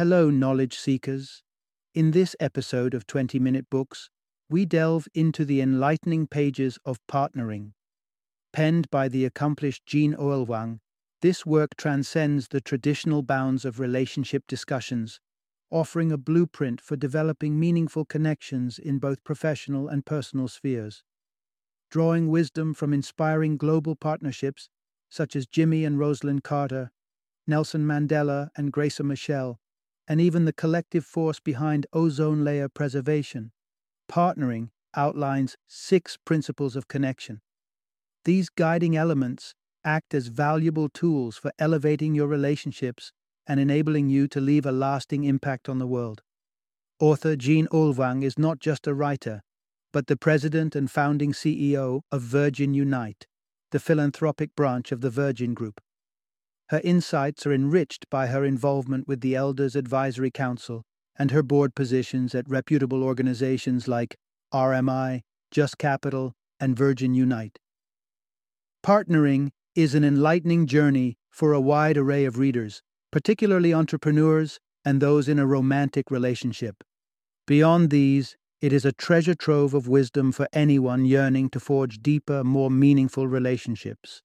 Hello, knowledge seekers. In this episode of 20 Minute Books, we delve into the enlightening pages of Partnering. Penned by the accomplished Jean Oelwang, this work transcends the traditional bounds of relationship discussions, offering a blueprint for developing meaningful connections in both professional and personal spheres. Drawing wisdom from inspiring global partnerships such as Jimmy and Rosalynn Carter, Nelson Mandela and Graça Machel, and even the collective force behind ozone layer preservation, partnering outlines six principles of connection. These guiding elements act as valuable tools for elevating your relationships and enabling you to leave a lasting impact on the world. Author Jean Oelwang is not just a writer, but the president and founding CEO of Virgin Unite, the philanthropic branch of the Virgin Group. Her insights are enriched by her involvement with the Elders Advisory Council and her board positions at reputable organizations like RMI, Just Capital, and Virgin Unite. Partnering is an enlightening journey for a wide array of readers, particularly entrepreneurs and those in a romantic relationship. Beyond these, it is a treasure trove of wisdom for anyone yearning to forge deeper, more meaningful relationships.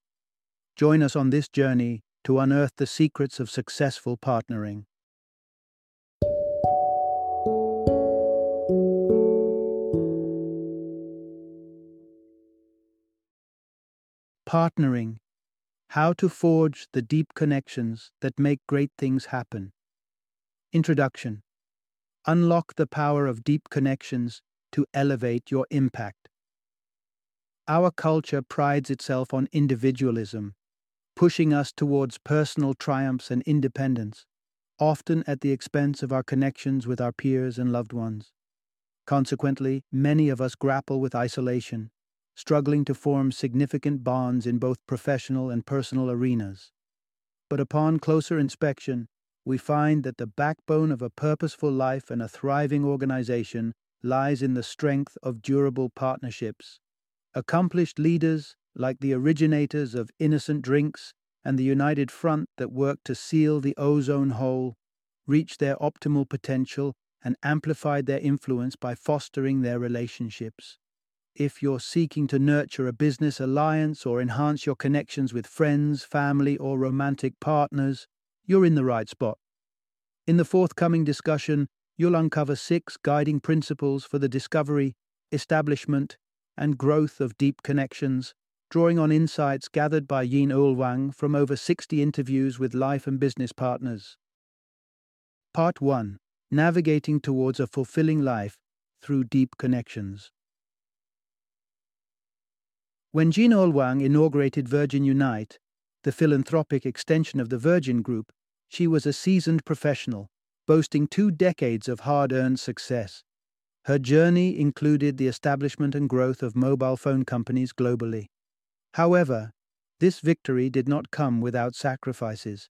Join us on this journey to unearth the secrets of successful partnering. Partnering How to Forge the Deep Connections That Make Great Things Happen. Introduction Unlock the power of deep connections to elevate your impact. Our culture prides itself on individualism, pushing us towards personal triumphs and independence, often at the expense of our connections with our peers and loved ones. Consequently, many of us grapple with isolation, struggling to form significant bonds in both professional and personal arenas. But upon closer inspection, we find that the backbone of a purposeful life and a thriving organization lies in the strength of durable partnerships. Accomplished leaders, like the originators of innocent drinks and the united front that worked to seal the ozone hole, reached their optimal potential and amplified their influence by fostering their relationships. If you're seeking to nurture a business alliance or enhance your connections with friends, family, or romantic partners, you're in the right spot. In the forthcoming discussion, you'll uncover six guiding principles for the discovery, establishment, and growth of deep connections, drawing on insights gathered by Yin Oelwang from over 60 interviews with life and business partners. Part 1 Navigating Towards a Fulfilling Life Through Deep Connections. When Jean Oelwang inaugurated Virgin Unite, the philanthropic extension of the Virgin Group, she was a seasoned professional, boasting two decades of hard earned success. Her journey included the establishment and growth of mobile phone companies globally. However, this victory did not come without sacrifices.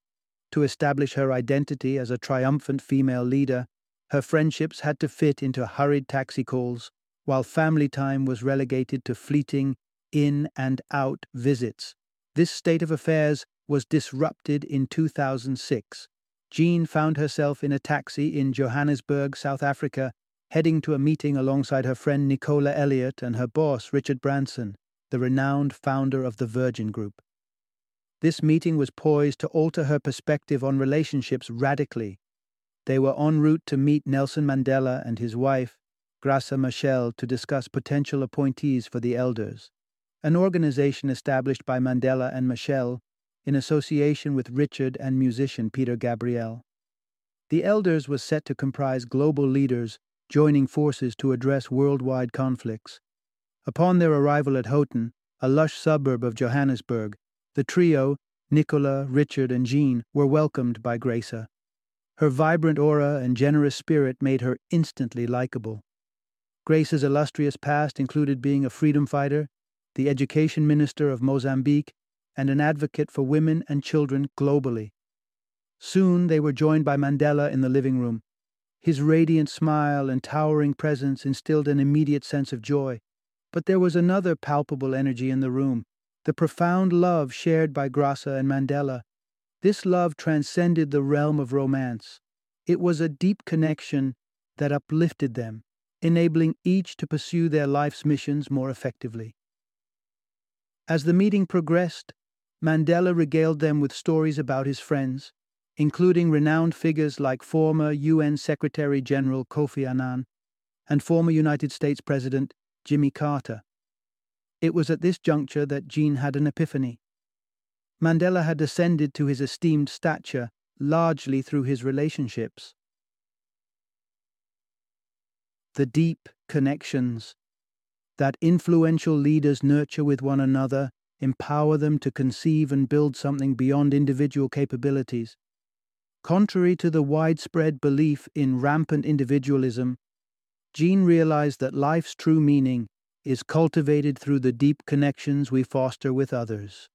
To establish her identity as a triumphant female leader, her friendships had to fit into hurried taxi calls, while family time was relegated to fleeting in and out visits. This state of affairs was disrupted in 2006. Jean found herself in a taxi in Johannesburg, South Africa, heading to a meeting alongside her friend Nicola Elliott and her boss, Richard Branson, the renowned founder of the Virgin Group. This meeting was poised to alter her perspective on relationships radically. They were en route to meet Nelson Mandela and his wife, Graça Machel, to discuss potential appointees for the elders an organization established by Mandela and Machel in association with Richard and musician Peter Gabriel. The Elders was set to comprise global leaders joining forces to address worldwide conflicts. Upon their arrival at Houghton, a lush suburb of Johannesburg, the trio, Nicola, Richard, and Jean, were welcomed by Graça. Her vibrant aura and generous spirit made her instantly likable. Graça's illustrious past included being a freedom fighter, the education minister of Mozambique, and an advocate for women and children globally. Soon they were joined by Mandela in the living room. His radiant smile and towering presence instilled an immediate sense of joy. But there was another palpable energy in the room the profound love shared by Graça and Mandela. This love transcended the realm of romance. It was a deep connection that uplifted them, enabling each to pursue their life's missions more effectively. As the meeting progressed, Mandela regaled them with stories about his friends, including renowned figures like former UN Secretary General Kofi Annan and former United States President Jimmy Carter. It was at this juncture that Jean had an epiphany. Mandela had ascended to his esteemed stature largely through his relationships. The deep connections that influential leaders nurture with one another empower them to conceive and build something beyond individual capabilities. Contrary to the widespread belief in rampant individualism, Jean realized that life's true meaning is cultivated through the deep connections we foster with others.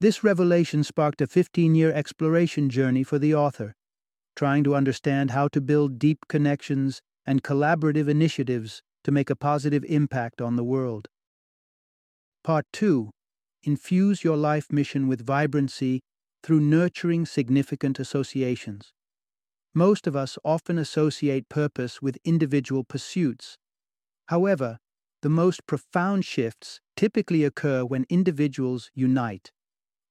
This revelation sparked a 15 year exploration journey for the author, trying to understand how to build deep connections and collaborative initiatives to make a positive impact on the world. Part 2 Infuse your life mission with vibrancy through nurturing significant associations. Most of us often associate purpose with individual pursuits. However, the most profound shifts typically occur when individuals unite.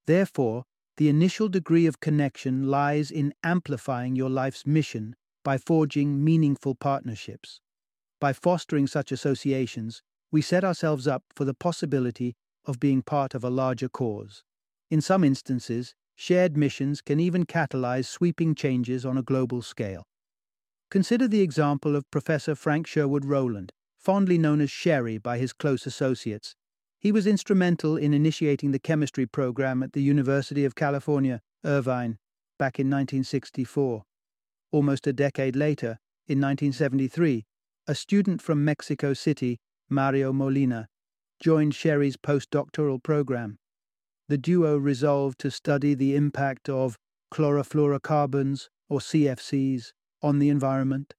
Therefore, the initial degree of connection lies in amplifying your life's mission by forging meaningful partnerships. By fostering such associations, we set ourselves up for the possibility of being part of a larger cause. In some instances, shared missions can even catalyze sweeping changes on a global scale. Consider the example of Professor Frank Sherwood Rowland, fondly known as Sherry by his close associates. He was instrumental in initiating the chemistry program at the University of California, Irvine, back in 1964. Almost a decade later, in 1973, a student from Mexico City, Mario Molina, joined Sherry's postdoctoral program. The duo resolved to study the impact of chlorofluorocarbons, or CFCs, on the environment.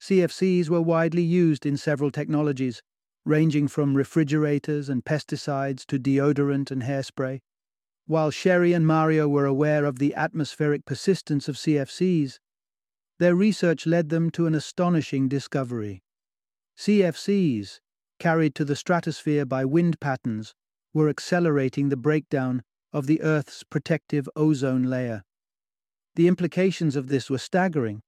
CFCs were widely used in several technologies, ranging from refrigerators and pesticides to deodorant and hairspray. While Sherry and Mario were aware of the atmospheric persistence of CFCs, their research led them to an astonishing discovery. CFCs, carried to the stratosphere by wind patterns, were accelerating the breakdown of the Earth's protective ozone layer. The implications of this were staggering.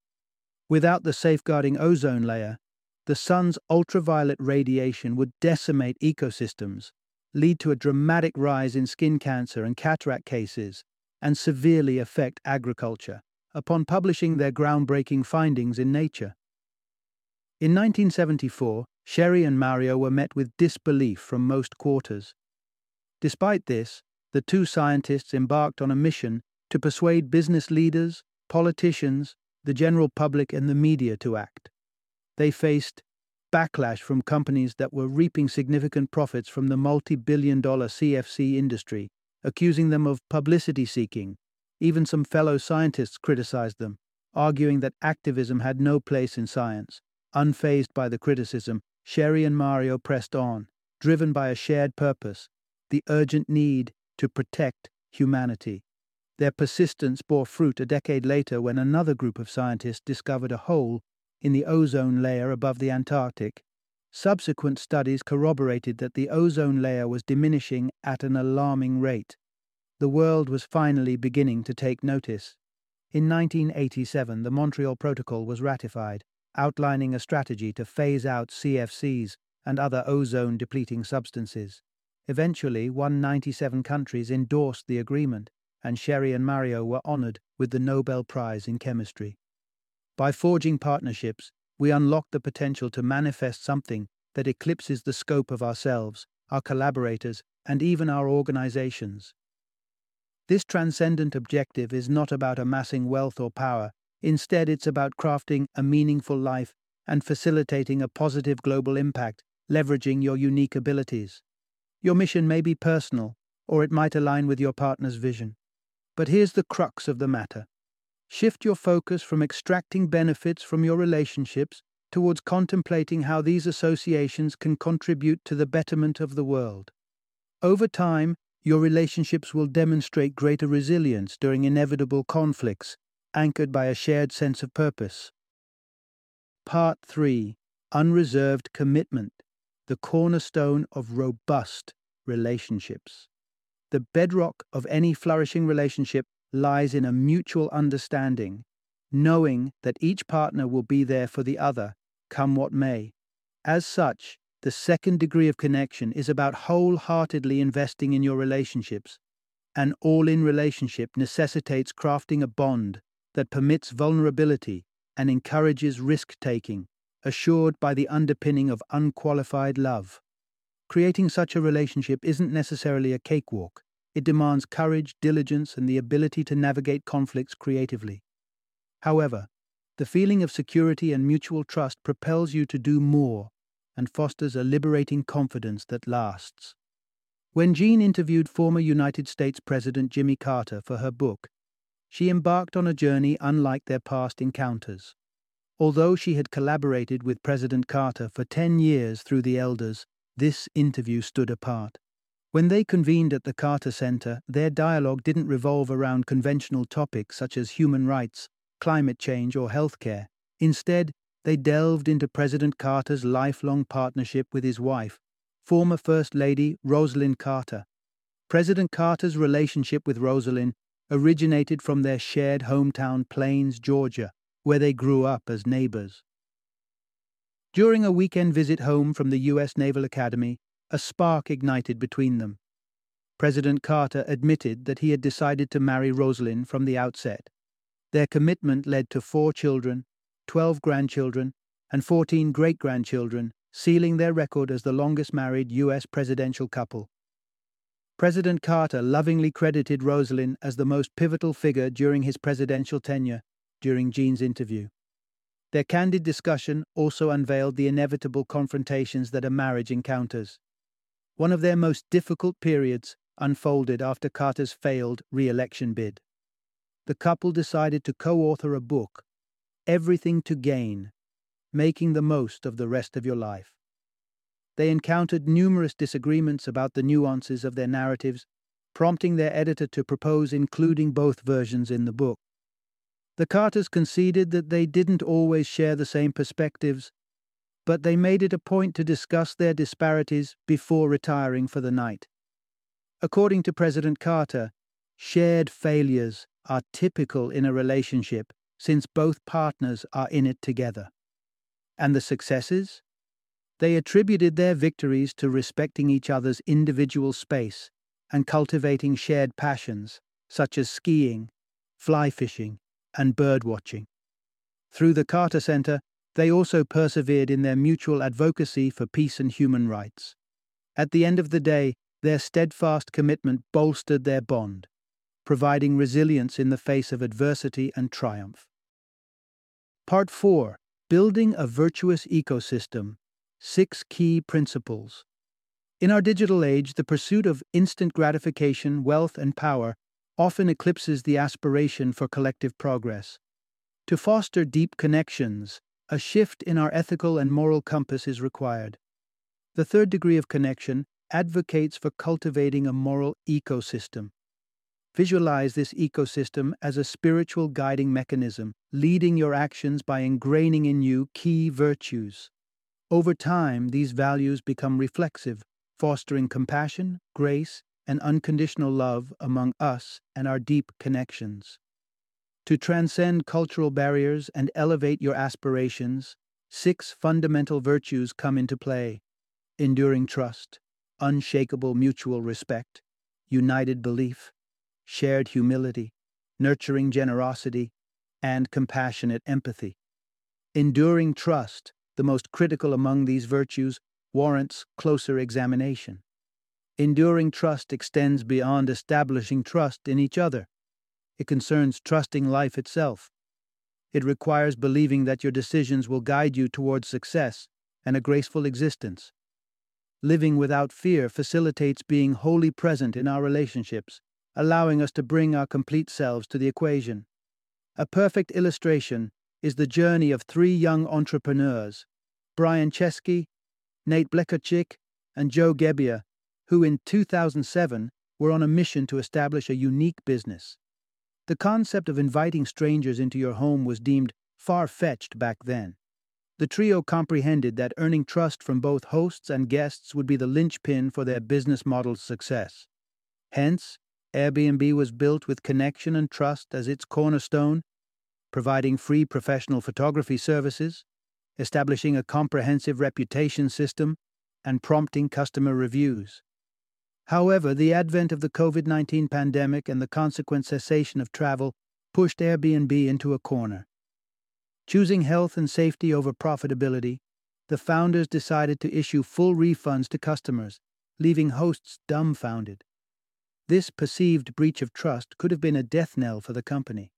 Without the safeguarding ozone layer, the sun's ultraviolet radiation would decimate ecosystems, lead to a dramatic rise in skin cancer and cataract cases, and severely affect agriculture, upon publishing their groundbreaking findings in Nature. In 1974, Sherry and Mario were met with disbelief from most quarters. Despite this, the two scientists embarked on a mission to persuade business leaders, politicians, the general public, and the media to act. They faced backlash from companies that were reaping significant profits from the multi billion dollar CFC industry, accusing them of publicity seeking. Even some fellow scientists criticized them, arguing that activism had no place in science. Unfazed by the criticism, Sherry and Mario pressed on, driven by a shared purpose the urgent need to protect humanity. Their persistence bore fruit a decade later when another group of scientists discovered a hole in the ozone layer above the Antarctic. Subsequent studies corroborated that the ozone layer was diminishing at an alarming rate. The world was finally beginning to take notice. In 1987, the Montreal Protocol was ratified, outlining a strategy to phase out CFCs and other ozone depleting substances. Eventually, 197 countries endorsed the agreement, and Sherry and Mario were honored with the Nobel Prize in Chemistry. By forging partnerships, we unlock the potential to manifest something that eclipses the scope of ourselves, our collaborators, and even our organizations. This transcendent objective is not about amassing wealth or power, Instead, it's about crafting a meaningful life and facilitating a positive global impact, leveraging your unique abilities. Your mission may be personal, or it might align with your partner's vision. But here's the crux of the matter shift your focus from extracting benefits from your relationships towards contemplating how these associations can contribute to the betterment of the world. Over time, your relationships will demonstrate greater resilience during inevitable conflicts anchored by a shared sense of purpose. Part 3 Unreserved Commitment, the cornerstone of robust relationships. The bedrock of any flourishing relationship lies in a mutual understanding, knowing that each partner will be there for the other, come what may. As such, the second degree of connection is about wholeheartedly investing in your relationships. An all in relationship necessitates crafting a bond that permits vulnerability and encourages risk taking, assured by the underpinning of unqualified love. Creating such a relationship isn't necessarily a cakewalk. It demands courage, diligence, and the ability to navigate conflicts creatively. However, the feeling of security and mutual trust propels you to do more and fosters a liberating confidence that lasts. When Jean interviewed former United States President Jimmy Carter for her book, she embarked on a journey unlike their past encounters. Although she had collaborated with President Carter for 10 years through the elders, this interview stood apart. When they convened at the Carter Center, their dialogue didn't revolve around conventional topics such as human rights, climate change, or healthcare. Instead, they delved into President Carter's lifelong partnership with his wife, former First Lady Rosalynn Carter. President Carter's relationship with Rosalynn originated from their shared hometown Plains, Georgia, where they grew up as neighbors. During a weekend visit home from the U.S. Naval Academy, a spark ignited between them. President Carter admitted that he had decided to marry Rosalynn from the outset. Their commitment led to four children, 12 grandchildren, and 14 great grandchildren, sealing their record as the longest married U.S. presidential couple. President Carter lovingly credited Rosalynn as the most pivotal figure during his presidential tenure during Jean's interview. Their candid discussion also unveiled the inevitable confrontations that a marriage encounters. One of their most difficult periods unfolded after Carter's failed re election bid. The couple decided to co author a book, Everything to Gain Making the Most of the Rest of Your Life. They encountered numerous disagreements about the nuances of their narratives, prompting their editor to propose including both versions in the book. The Carters conceded that they didn't always share the same perspectives, but they made it a point to discuss their disparities before retiring for the night. According to President Carter, shared failures are typical in a relationship since both partners are in it together. And the successes? They attributed their victories to respecting each other's individual space and cultivating shared passions, such as skiing, fly fishing, and bird watching. Through the Carter Center, they also persevered in their mutual advocacy for peace and human rights. At the end of the day, their steadfast commitment bolstered their bond, providing resilience in the face of adversity and triumph. Part 4 Building a Virtuous Ecosystem Six Key Principles. In our digital age, the pursuit of instant gratification, wealth, and power often eclipses the aspiration for collective progress. To foster deep connections, a shift in our ethical and moral compass is required. The third degree of connection advocates for cultivating a moral ecosystem. Visualize this ecosystem as a spiritual guiding mechanism, leading your actions by ingraining in you key virtues. Over time, these values become reflexive, fostering compassion, grace, and unconditional love among us and our deep connections. To transcend cultural barriers and elevate your aspirations, six fundamental virtues come into play enduring trust, unshakable mutual respect, united belief, shared humility, nurturing generosity, and compassionate empathy. Enduring trust, the most critical among these virtues, warrants closer examination. Enduring trust extends beyond establishing trust in each other. It concerns trusting life itself. It requires believing that your decisions will guide you towards success and a graceful existence. Living without fear facilitates being wholly present in our relationships, allowing us to bring our complete selves to the equation. A perfect illustration is the journey of three young entrepreneurs, Brian Chesky, Nate Blecharczyk, and Joe Gebbia, who in 2007 were on a mission to establish a unique business. The concept of inviting strangers into your home was deemed far fetched back then. The trio comprehended that earning trust from both hosts and guests would be the linchpin for their business model's success. Hence, Airbnb was built with connection and trust as its cornerstone, providing free professional photography services, establishing a comprehensive reputation system, and prompting customer reviews. However, the advent of the COVID 19 pandemic and the consequent cessation of travel pushed Airbnb into a corner. Choosing health and safety over profitability, the founders decided to issue full refunds to customers, leaving hosts dumbfounded. This perceived breach of trust could have been a death knell for the company.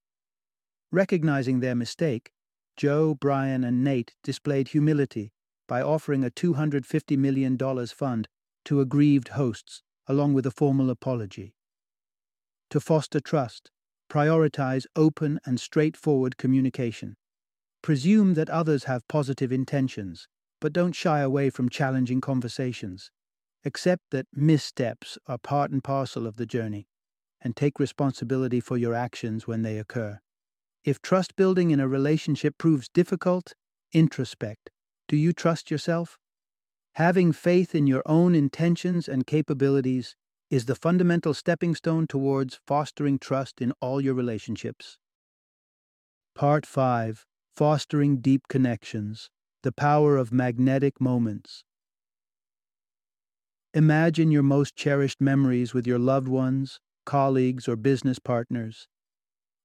Recognizing their mistake, Joe, Brian, and Nate displayed humility by offering a $250 million fund to aggrieved hosts, along with a formal apology. To foster trust, prioritize open and straightforward communication. Presume that others have positive intentions, but don't shy away from challenging conversations. Accept that missteps are part and parcel of the journey, and take responsibility for your actions when they occur. If trust building in a relationship proves difficult, introspect. Do you trust yourself? Having faith in your own intentions and capabilities is the fundamental stepping stone towards fostering trust in all your relationships. Part 5 Fostering Deep Connections The Power of Magnetic Moments. Imagine your most cherished memories with your loved ones, colleagues, or business partners.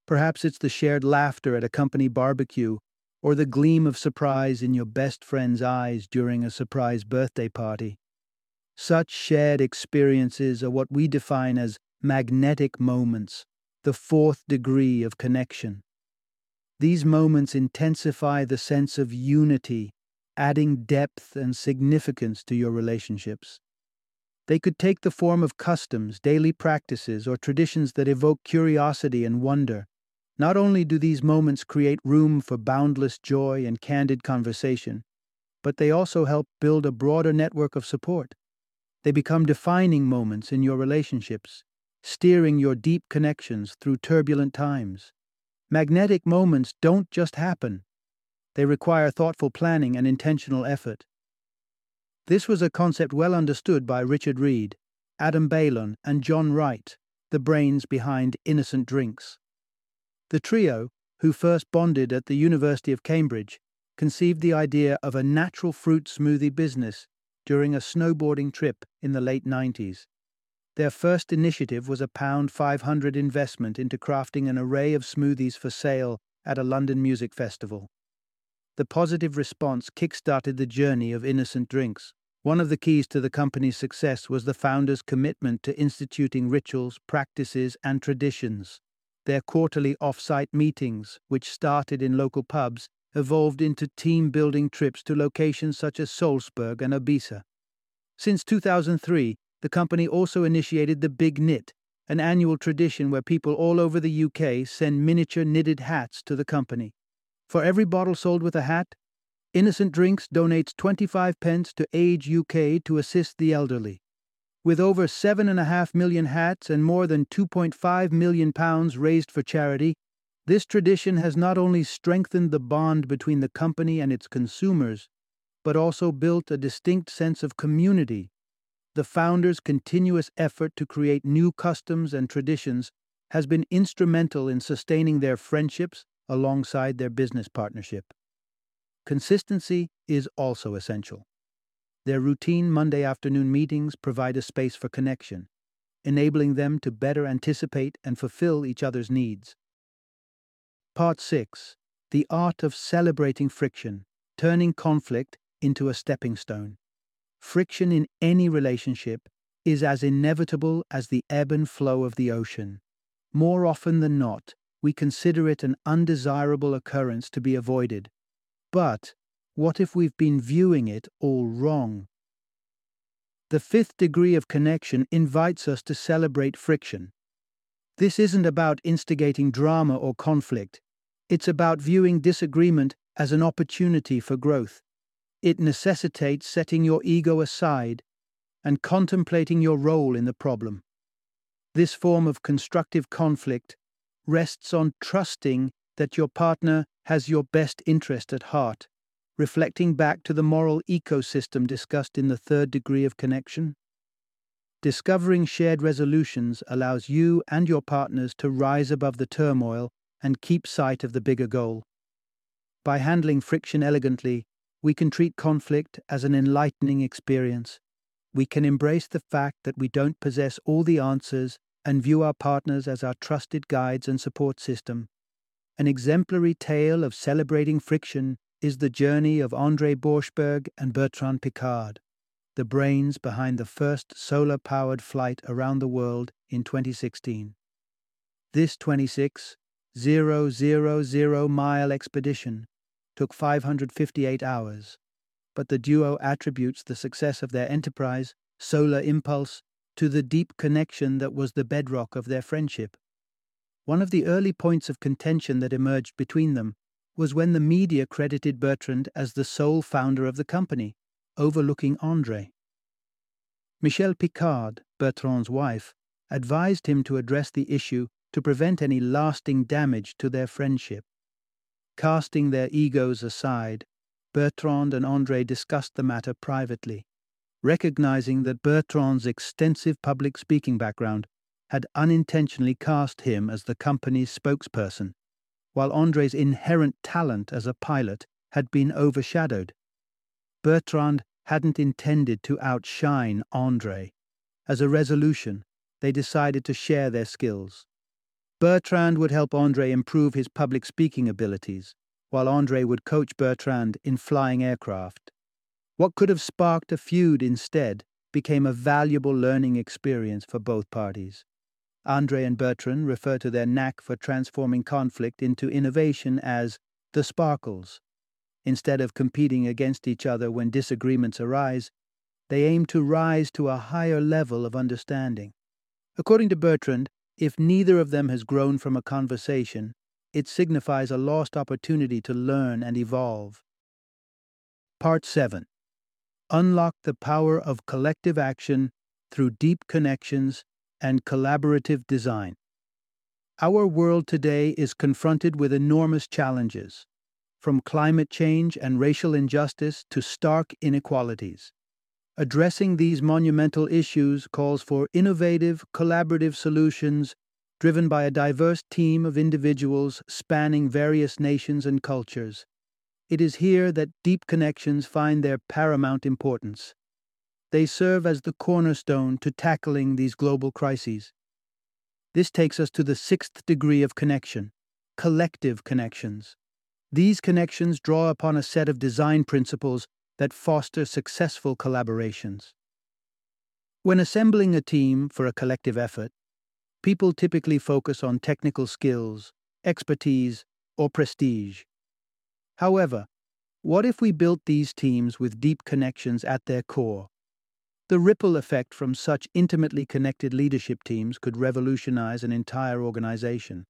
Perhaps it's the shared laughter at a company barbecue or the gleam of surprise in your best friend's eyes during a surprise birthday party. Such shared experiences are what we define as magnetic moments, the fourth degree of connection. These moments intensify the sense of unity, adding depth and significance to your relationships. They could take the form of customs, daily practices, or traditions that evoke curiosity and wonder, not only do these moments create room for boundless joy and candid conversation, but they also help build a broader network of support. They become defining moments in your relationships, steering your deep connections through turbulent times. Magnetic moments don't just happen, they require thoughtful planning and intentional effort. This was a concept well understood by Richard Reed, Adam Balon, and John Wright, the brains behind Innocent Drinks. The trio, who first bonded at the University of Cambridge, conceived the idea of a natural fruit smoothie business during a snowboarding trip in the late 90s. Their first initiative was a pound 500 investment into crafting an array of smoothies for sale at a London music festival. The positive response kick-started the journey of innocent drinks. One of the keys to the company's success was the founders' commitment to instituting rituals, practices, and traditions. Their quarterly off site meetings, which started in local pubs, evolved into team building trips to locations such as Salzburg and Ibiza. Since 2003, the company also initiated the Big Knit, an annual tradition where people all over the UK send miniature knitted hats to the company. For every bottle sold with a hat, Innocent Drinks donates 25 pence to Age UK to assist the elderly. With over 7.5 million hats and more than 2.5 million pounds raised for charity, this tradition has not only strengthened the bond between the company and its consumers, but also built a distinct sense of community. The founders' continuous effort to create new customs and traditions has been instrumental in sustaining their friendships alongside their business partnership. Consistency is also essential. Their routine Monday afternoon meetings provide a space for connection, enabling them to better anticipate and fulfill each other's needs. Part 6 The Art of Celebrating Friction, Turning Conflict into a Stepping Stone. Friction in any relationship is as inevitable as the ebb and flow of the ocean. More often than not, we consider it an undesirable occurrence to be avoided. But what if we've been viewing it all wrong? The fifth degree of connection invites us to celebrate friction. This isn't about instigating drama or conflict. It's about viewing disagreement as an opportunity for growth. It necessitates setting your ego aside and contemplating your role in the problem. This form of constructive conflict rests on trusting that your partner has your best interest at heart, reflecting back to the moral ecosystem discussed in the third degree of connection. Discovering shared resolutions allows you and your partners to rise above the turmoil and keep sight of the bigger goal. By handling friction elegantly, we can treat conflict as an enlightening experience. We can embrace the fact that we don't possess all the answers and view our partners as our trusted guides and support system. An exemplary tale of celebrating friction is the journey of Andre Borschberg and Bertrand Piccard, the brains behind the first solar powered flight around the world in 2016. This 26,000 mile expedition took 558 hours, but the duo attributes the success of their enterprise, Solar Impulse, to the deep connection that was the bedrock of their friendship. One of the early points of contention that emerged between them was when the media credited Bertrand as the sole founder of the company, overlooking Andre. Michèle Piccard, Bertrand's wife, advised him to address the issue to prevent any lasting damage to their friendship. Casting their egos aside, Bertrand and Andre discussed the matter privately, recognizing that Bertrand's extensive public speaking background had unintentionally cast him as the company's spokesperson, while Andre's inherent talent as a pilot had been overshadowed. Bertrand hadn't intended to outshine Andre. As a resolution, they decided to share their skills. Bertrand would help Andre improve his public speaking abilities, while Andre would coach Bertrand in flying aircraft. What could have sparked a feud instead became a valuable learning experience for both parties. Andre and Bertrand refer to their knack for transforming conflict into innovation as the sparkles. Instead of competing against each other when disagreements arise, they aim to rise to a higher level of understanding. According to Bertrand, if neither of them has grown from a conversation, it signifies a lost opportunity to learn and evolve. Part 7 Unlock the power of collective action through deep connections and collaborative design. Our world today is confronted with enormous challenges, from climate change and racial injustice to stark inequalities. Addressing these monumental issues calls for innovative, collaborative solutions driven by a diverse team of individuals spanning various nations and cultures. It is here that deep connections find their paramount importance. They serve as the cornerstone to tackling these global crises. This takes us to the sixth degree of connection collective connections. These connections draw upon a set of design principles that foster successful collaborations. When assembling a team for a collective effort, people typically focus on technical skills, expertise, or prestige. However, what if we built these teams with deep connections at their core? The ripple effect from such intimately connected leadership teams could revolutionize an entire organization.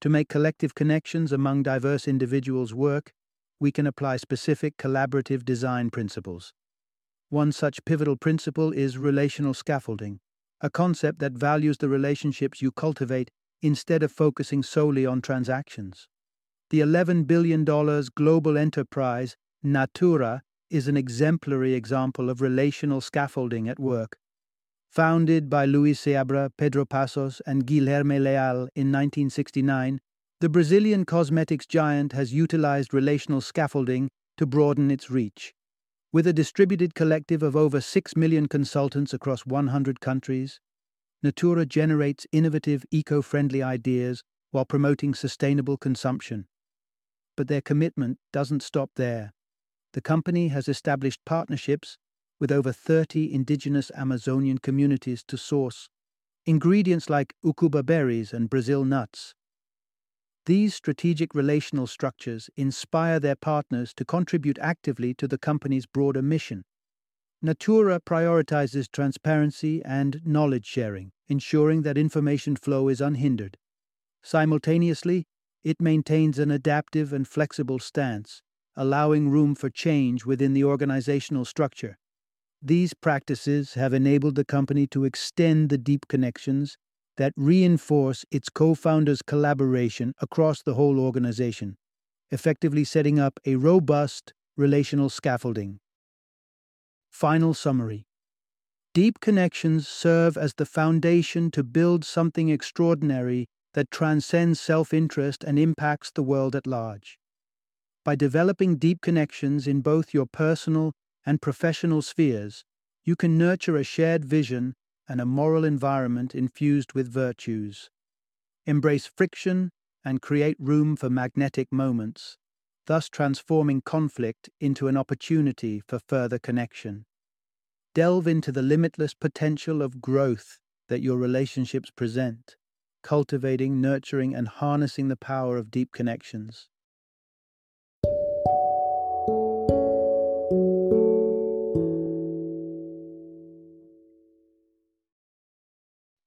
To make collective connections among diverse individuals work, we can apply specific collaborative design principles. One such pivotal principle is relational scaffolding, a concept that values the relationships you cultivate instead of focusing solely on transactions. The $11 billion global enterprise, Natura, is an exemplary example of relational scaffolding at work. Founded by Luis Seabra, Pedro Passos, and Guilherme Leal in 1969, the Brazilian cosmetics giant has utilized relational scaffolding to broaden its reach. With a distributed collective of over 6 million consultants across 100 countries, Natura generates innovative, eco friendly ideas while promoting sustainable consumption. But their commitment doesn't stop there. The company has established partnerships with over 30 indigenous Amazonian communities to source ingredients like ucuuba berries and Brazil nuts. These strategic relational structures inspire their partners to contribute actively to the company's broader mission. Natura prioritizes transparency and knowledge sharing, ensuring that information flow is unhindered. Simultaneously, it maintains an adaptive and flexible stance, allowing room for change within the organizational structure. These practices have enabled the company to extend the deep connections that reinforce its co founders' collaboration across the whole organization, effectively setting up a robust relational scaffolding. Final summary Deep connections serve as the foundation to build something extraordinary that transcends self interest and impacts the world at large. By developing deep connections in both your personal and professional spheres, you can nurture a shared vision and a moral environment infused with virtues. Embrace friction and create room for magnetic moments, thus transforming conflict into an opportunity for further connection. Delve into the limitless potential of growth that your relationships present, cultivating, nurturing, and harnessing the power of deep connections.